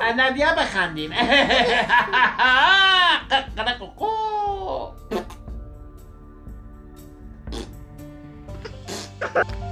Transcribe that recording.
Ana dia bakhandin. Kana koko. Ha ha ha!